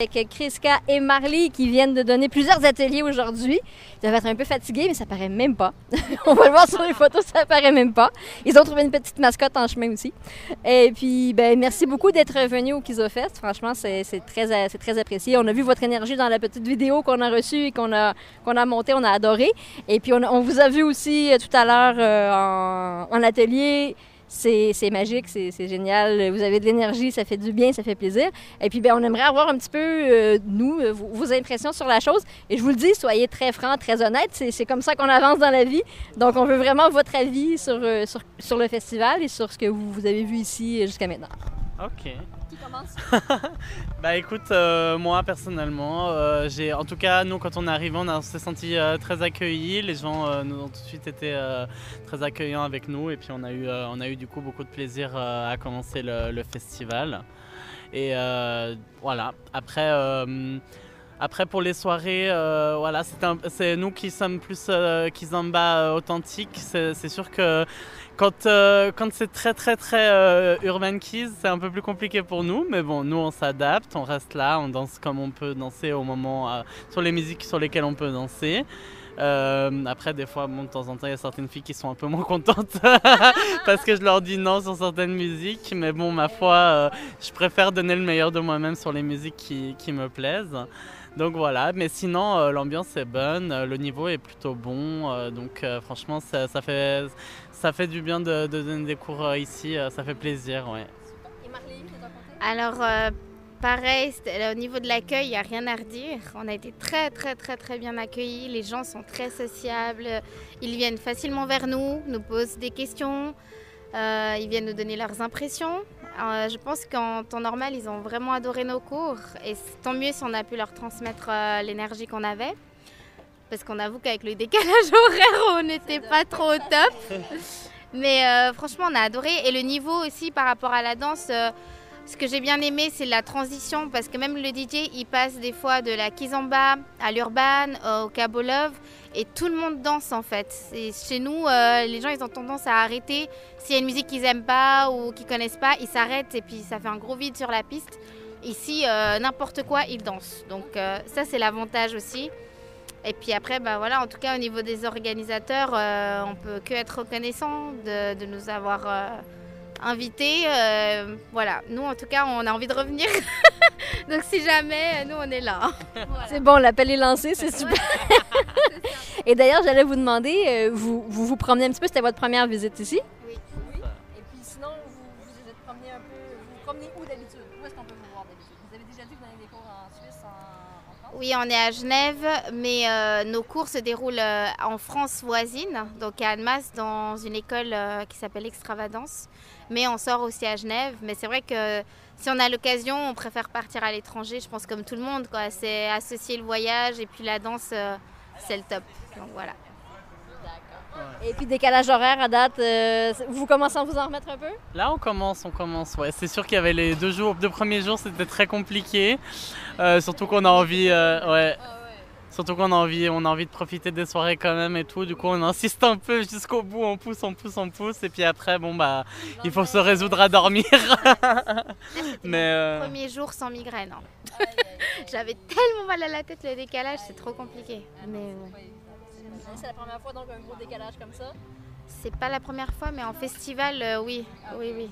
avec Kriska et Marley qui viennent de donner plusieurs ateliers aujourd'hui. Ils doivent être un peu fatigués, mais ça paraît même pas. On va le voir sur les photos, ça paraît même pas. Ils ont trouvé une petite mascotte en chemin aussi. Et puis, ben, merci beaucoup d'être venu au Kizofest. Franchement, c'est très, apprécié. On a vu votre énergie dans la petite vidéo qu'on a reçue et qu'on a, montée. On a adoré. Et puis, on, vous a vu aussi euh, tout à l'heure euh, en atelier c'est magique, c'est génial. Vous avez de l'énergie, ça fait du bien, ça fait plaisir. Et puis, ben, on aimerait avoir un petit peu, euh, nous, euh, vos, impressions sur la chose. Et je vous le dis, soyez très francs, très honnêtes. C'est comme ça qu'on avance dans la vie. Donc, on veut vraiment votre avis sur, euh, sur, le festival et sur ce que vous avez vu ici jusqu'à maintenant. OK. Qui commence? bah écoute, euh, moi personnellement, euh, j'ai en tout cas, nous quand on est arrivé, on, s'est senti euh, très accueillis. Les gens nous ont tout de suite été très accueillants avec nous et puis on a eu, on a eu du coup beaucoup de plaisir à commencer le, festival. Et voilà, après. Après pour les soirées, voilà, c'est nous qui sommes plus Kizamba authentique. C'est sûr que quand, euh, quand c'est très très très euh, urban keys, c'est un peu plus compliqué pour nous, mais bon, nous on s'adapte, on reste là, on danse comme on peut danser au moment, euh, sur les musiques sur lesquelles on peut danser. après, des fois, de temps en temps, il y a certaines filles qui sont un peu moins contentes parce que je leur dis non sur certaines musiques, mais bon, ma foi, je préfère donner le meilleur de moi-même sur les musiques qui me plaisent. Donc voilà, mais sinon euh, l'ambiance est bonne, euh, le niveau est plutôt bon, euh, donc franchement ça, fait, ça fait du bien de, donner des cours ici, ça fait plaisir. Ouais. Alors pareil, au niveau de l'accueil, il n'y a rien à redire. On a été très très très très bien accueillis, les gens sont très sociables, ils viennent facilement vers nous, nous posent des questions. Euh, ils viennent nous donner leurs impressions. Euh, je pense qu'en temps normal, ils ont vraiment adoré nos cours. Et tant mieux si on a pu leur transmettre euh, l'énergie qu'on avait. Parce qu'on avoue qu'avec le décalage horaire, on n'était pas trop au top. Mais franchement, on a adoré. Et le niveau aussi par rapport à la danse, ce que j'ai bien aimé, c'est la transition. Parce que même le DJ, il passe des fois de la kizomba à l'urban, au kabolov et tout le monde danse en fait. Chez nous, euh, les gens ils ont tendance à arrêter. S'il y a une musique qu'ils aiment pas ou qu'ils connaissent pas, ils s'arrêtent et puis ça fait un gros vide sur la piste. Ici, euh, n'importe quoi, ils dansent. Donc euh, ça c'est l'avantage aussi. Et puis après, bah voilà, en tout cas au niveau des organisateurs, on peut que être reconnaissant de nous avoir invités. voilà, nous en tout cas, on a envie de revenir. Donc si jamais, nous on est là. C'est bon, l'appel est lancé, c'est super. Et d'ailleurs, j'allais vous demander, euh, vous, vous, vous promenez un petit peu, c'était votre première visite ici? Vous avez déjà dit que vous avez des cours en Suisse? Oui, on est à Genève, mais euh, nos cours se déroulent euh, en France voisine, donc à Annemasse, dans une école qui s'appelle Extravadance. Mais on sort aussi à Genève. Mais c'est vrai que si on a l'occasion, on préfère partir à l'étranger, je pense comme tout le monde. C'est associer le voyage et puis la danse, c'est le top. Donc voilà. Et puis décalage horaire à date, euh, vous commencez à vous en remettre un peu? Là on commence, on commence. Ouais, c'est sûr qu'il y avait les deux jours, deux premiers jours, c'était très compliqué. Euh, surtout qu'on a envie, euh, ouais. Surtout qu'on a envie, on a envie de profiter des soirées quand même et tout. Du coup, on insiste un peu jusqu'au bout, on pousse, on pousse, on pousse. Et puis après, bon bah, il faut se résoudre à dormir. Mais premier jour sans migraine. Hein. J'avais tellement mal à la tête le décalage, c'est trop compliqué. Mais c'est la première fois donc un gros décalage comme ça? C'est pas la première fois, mais en festival, euh, oui. oui, oui.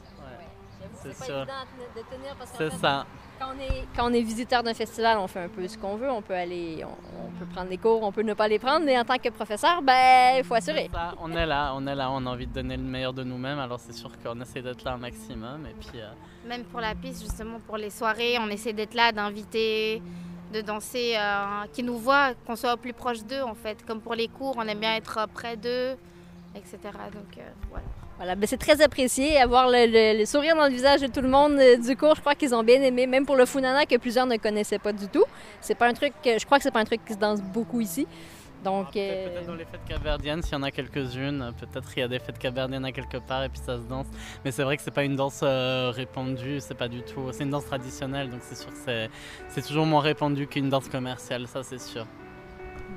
c'est pas évident de tenir parce que ça. Quand on, est, quand on est visiteur d'un festival, on fait un peu ce qu'on veut. On peut aller, on, peut prendre des cours, on peut ne pas les prendre, mais en tant que professeur, ben, il faut assurer. On est là, on est là, on a envie de donner le meilleur de nous-mêmes. Alors c'est sûr qu'on essaie d'être là un maximum. Et puis, euh, Même pour la piste, justement, pour les soirées, on essaie d'être là, d'inviter de danser, euh, qui nous voient, qu'on soit plus proche d'eux en fait. Comme pour les cours, on aime bien être près d'eux, etc. Donc euh, voilà. Voilà, ben c'est très apprécié, avoir le, sourire dans le visage de tout le monde euh, du cours. Je crois qu'ils ont bien aimé, même pour le funana que plusieurs ne connaissaient pas du tout. C'est pas un truc, je crois que c'est pas un truc qui se danse beaucoup ici. Donc, ah, peut-être euh, dans les fêtes caverdiennes, s'il y en a quelques-unes, peut-être il y a des fêtes caverdiennes à quelque part et puis ça se danse. Mais c'est vrai que c'est pas une danse euh, répandue, c'est pas du tout. C'est une danse traditionnelle, donc c'est sûr que c'est toujours moins répandu qu'une danse commerciale, ça c'est sûr.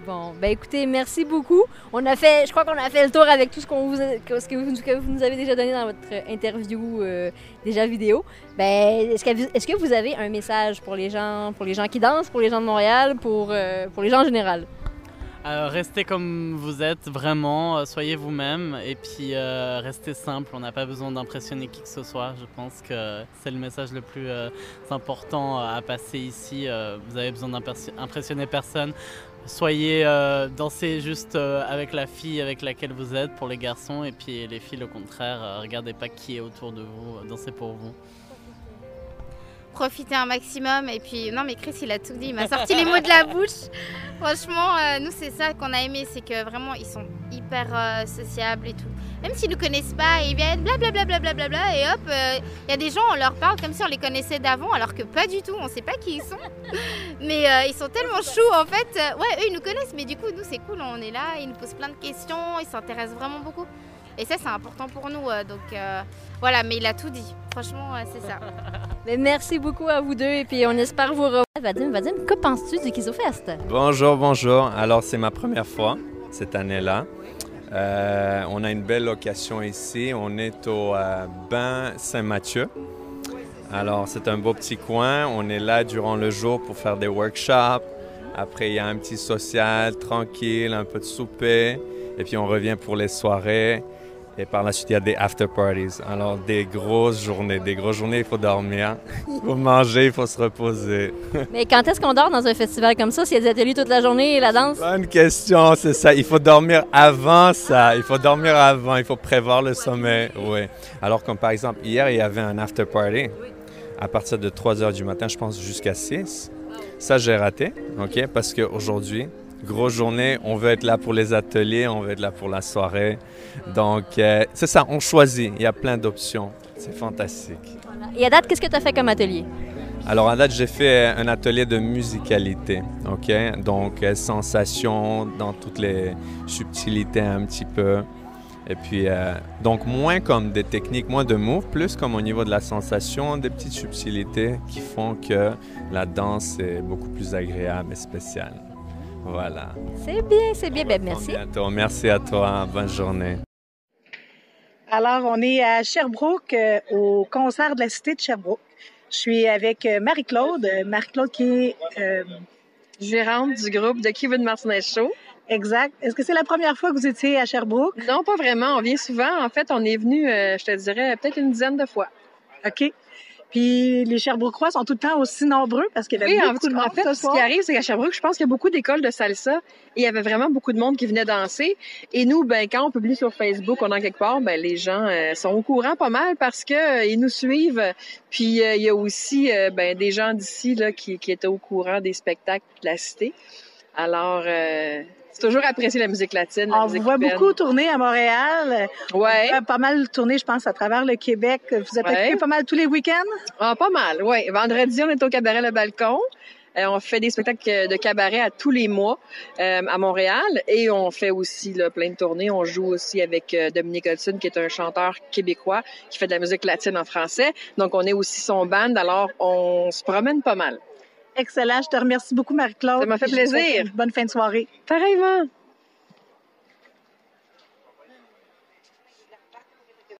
Bon, ben écoutez, merci beaucoup. On a fait, je crois qu'on a fait le tour avec tout ce, qu'on vous, ce que, vous, que vous nous avez déjà donné dans votre interview euh, déjà vidéo. Ben, est-ce que, vous avez un message pour les gens, pour les gens qui dansent, pour les gens de Montréal, pour, euh, pour les gens en général? Euh, restez comme vous êtes, vraiment, euh, soyez vous-même et puis euh, restez simple. On n'a pas besoin d'impressionner qui que ce soit. Je pense que c'est le message le plus important à passer ici. vous avez besoin d'impressionner personne. Soyez, dansez juste avec la fille avec laquelle vous êtes pour les garçons et puis les filles au contraire, regardez pas qui est autour de vous, dansez pour vous profiter un maximum. Et puis, non, mais Chris, il a tout dit, il m'a sorti les mots de la bouche. Franchement, euh, nous, c'est ça qu'on a aimé, c'est que vraiment, ils sont hyper euh, sociables et tout. Même s'ils ne nous connaissent pas, ils viennent blablabla, bla, bla, bla, et hop, euh, il y a des gens, on leur parle comme si on les connaissait d'avant, alors que pas du tout, on sait pas qui ils sont. mais ils sont tellement choux, en fait. ouais, eux, ils nous connaissent, mais du coup, nous, c'est cool, on est là, ils nous posent plein de questions, ils s'intéressent vraiment beaucoup. Et ça, c'est important pour nous. donc voilà, mais il a tout dit. Franchement, c'est ça. Mais merci beaucoup à vous deux et puis on espère vous revoir. Vadim, Vadim, que penses-tu du KizoFest? Bonjour, bonjour. Alors, c'est ma première fois cette année-là. Euh, on a une belle location ici. On est au euh, Bain Saint-Mathieu. Alors, c'est un beau petit coin. On est là durant le jour pour faire des workshops. Après, il y a un petit social tranquille, un peu de souper. Et puis, on revient pour les soirées. Et par la suite, il y a des after parties. Alors, des grosses journées. Des grosses journées, il faut dormir. Il faut manger, il faut se reposer. Mais quand est-ce qu'on dort dans un festival comme ça, s'il y a des ateliers toute la journée et la danse? Bonne question, c'est ça. Il faut dormir avant ça. Il faut dormir avant. Il faut prévoir le sommeil. Oui. Alors, comme par exemple, hier, il y avait un after party à partir de 3 heures du matin, je pense, jusqu'à 6. Ça, j'ai raté, OK? Parce qu'aujourd'hui, grosse journée, on veut être là pour les ateliers, on veut être là pour la soirée. Donc, euh, c'est ça, on choisit. Il y a plein d'options. C'est fantastique. Et à date, qu'est-ce que tu as fait comme atelier? Alors, à date, j'ai fait un atelier de musicalité, OK? Donc, euh, sensation dans toutes les subtilités un petit peu. Et puis, euh, donc, moins comme des techniques, moins de moves, plus comme au niveau de la sensation, des petites subtilités qui font que la danse est beaucoup plus agréable et spéciale. Voilà. C'est bien, c'est bien. Ben, merci. Merci à toi. Bonne journée. Alors, on est à Sherbrooke, euh, au concert de la Cité de Sherbrooke. Je suis avec euh, Marie-Claude. Euh, Marie-Claude qui est... Gérante du groupe de Kevin Martinez Show. Exact. Est-ce que c'est la première fois que vous étiez à Sherbrooke? Non, pas vraiment. On vient souvent. En fait, on est venu, je te dirais, peut-être une dizaine de fois. OK. Puis les Sherbrookeois sont tout le temps aussi nombreux parce qu'il y avait beaucoup de monde. En fait, ce, qui arrive, c'est qu'à Sherbrooke, je pense qu'il y a beaucoup d'écoles de salsa et il y avait vraiment beaucoup de monde qui venait danser. Et nous, ben, quand on publie sur Facebook, on en quelque part, ben, les gens euh, sont au courant pas mal parce que euh, ils nous suivent. Puis euh, il y a aussi ben, des gens d'ici là qui, qui étaient au courant des spectacles de la cité. Alors, c'est toujours apprécié la musique latine. on vous voit beaucoup tourner à Montréal. Ouais. pas mal tourner, je pense, à travers le Québec. Vous êtes ouais. pas mal tous les week-ends? Ah, pas mal, oui. Vendredi, on est au cabaret Le Balcon. Euh, on fait des spectacles de cabaret à tous les mois euh, à Montréal et on fait aussi là, plein de tournées. On joue aussi avec euh, Dominique Hudson, qui est un chanteur québécois qui fait de la musique latine en français. Donc, on est aussi son band. Alors, on se promène pas mal. Excellent. Je te remercie beaucoup, Marie-Claude. Ça m'a fait plaisir. Bonne fin de soirée. Pareillement.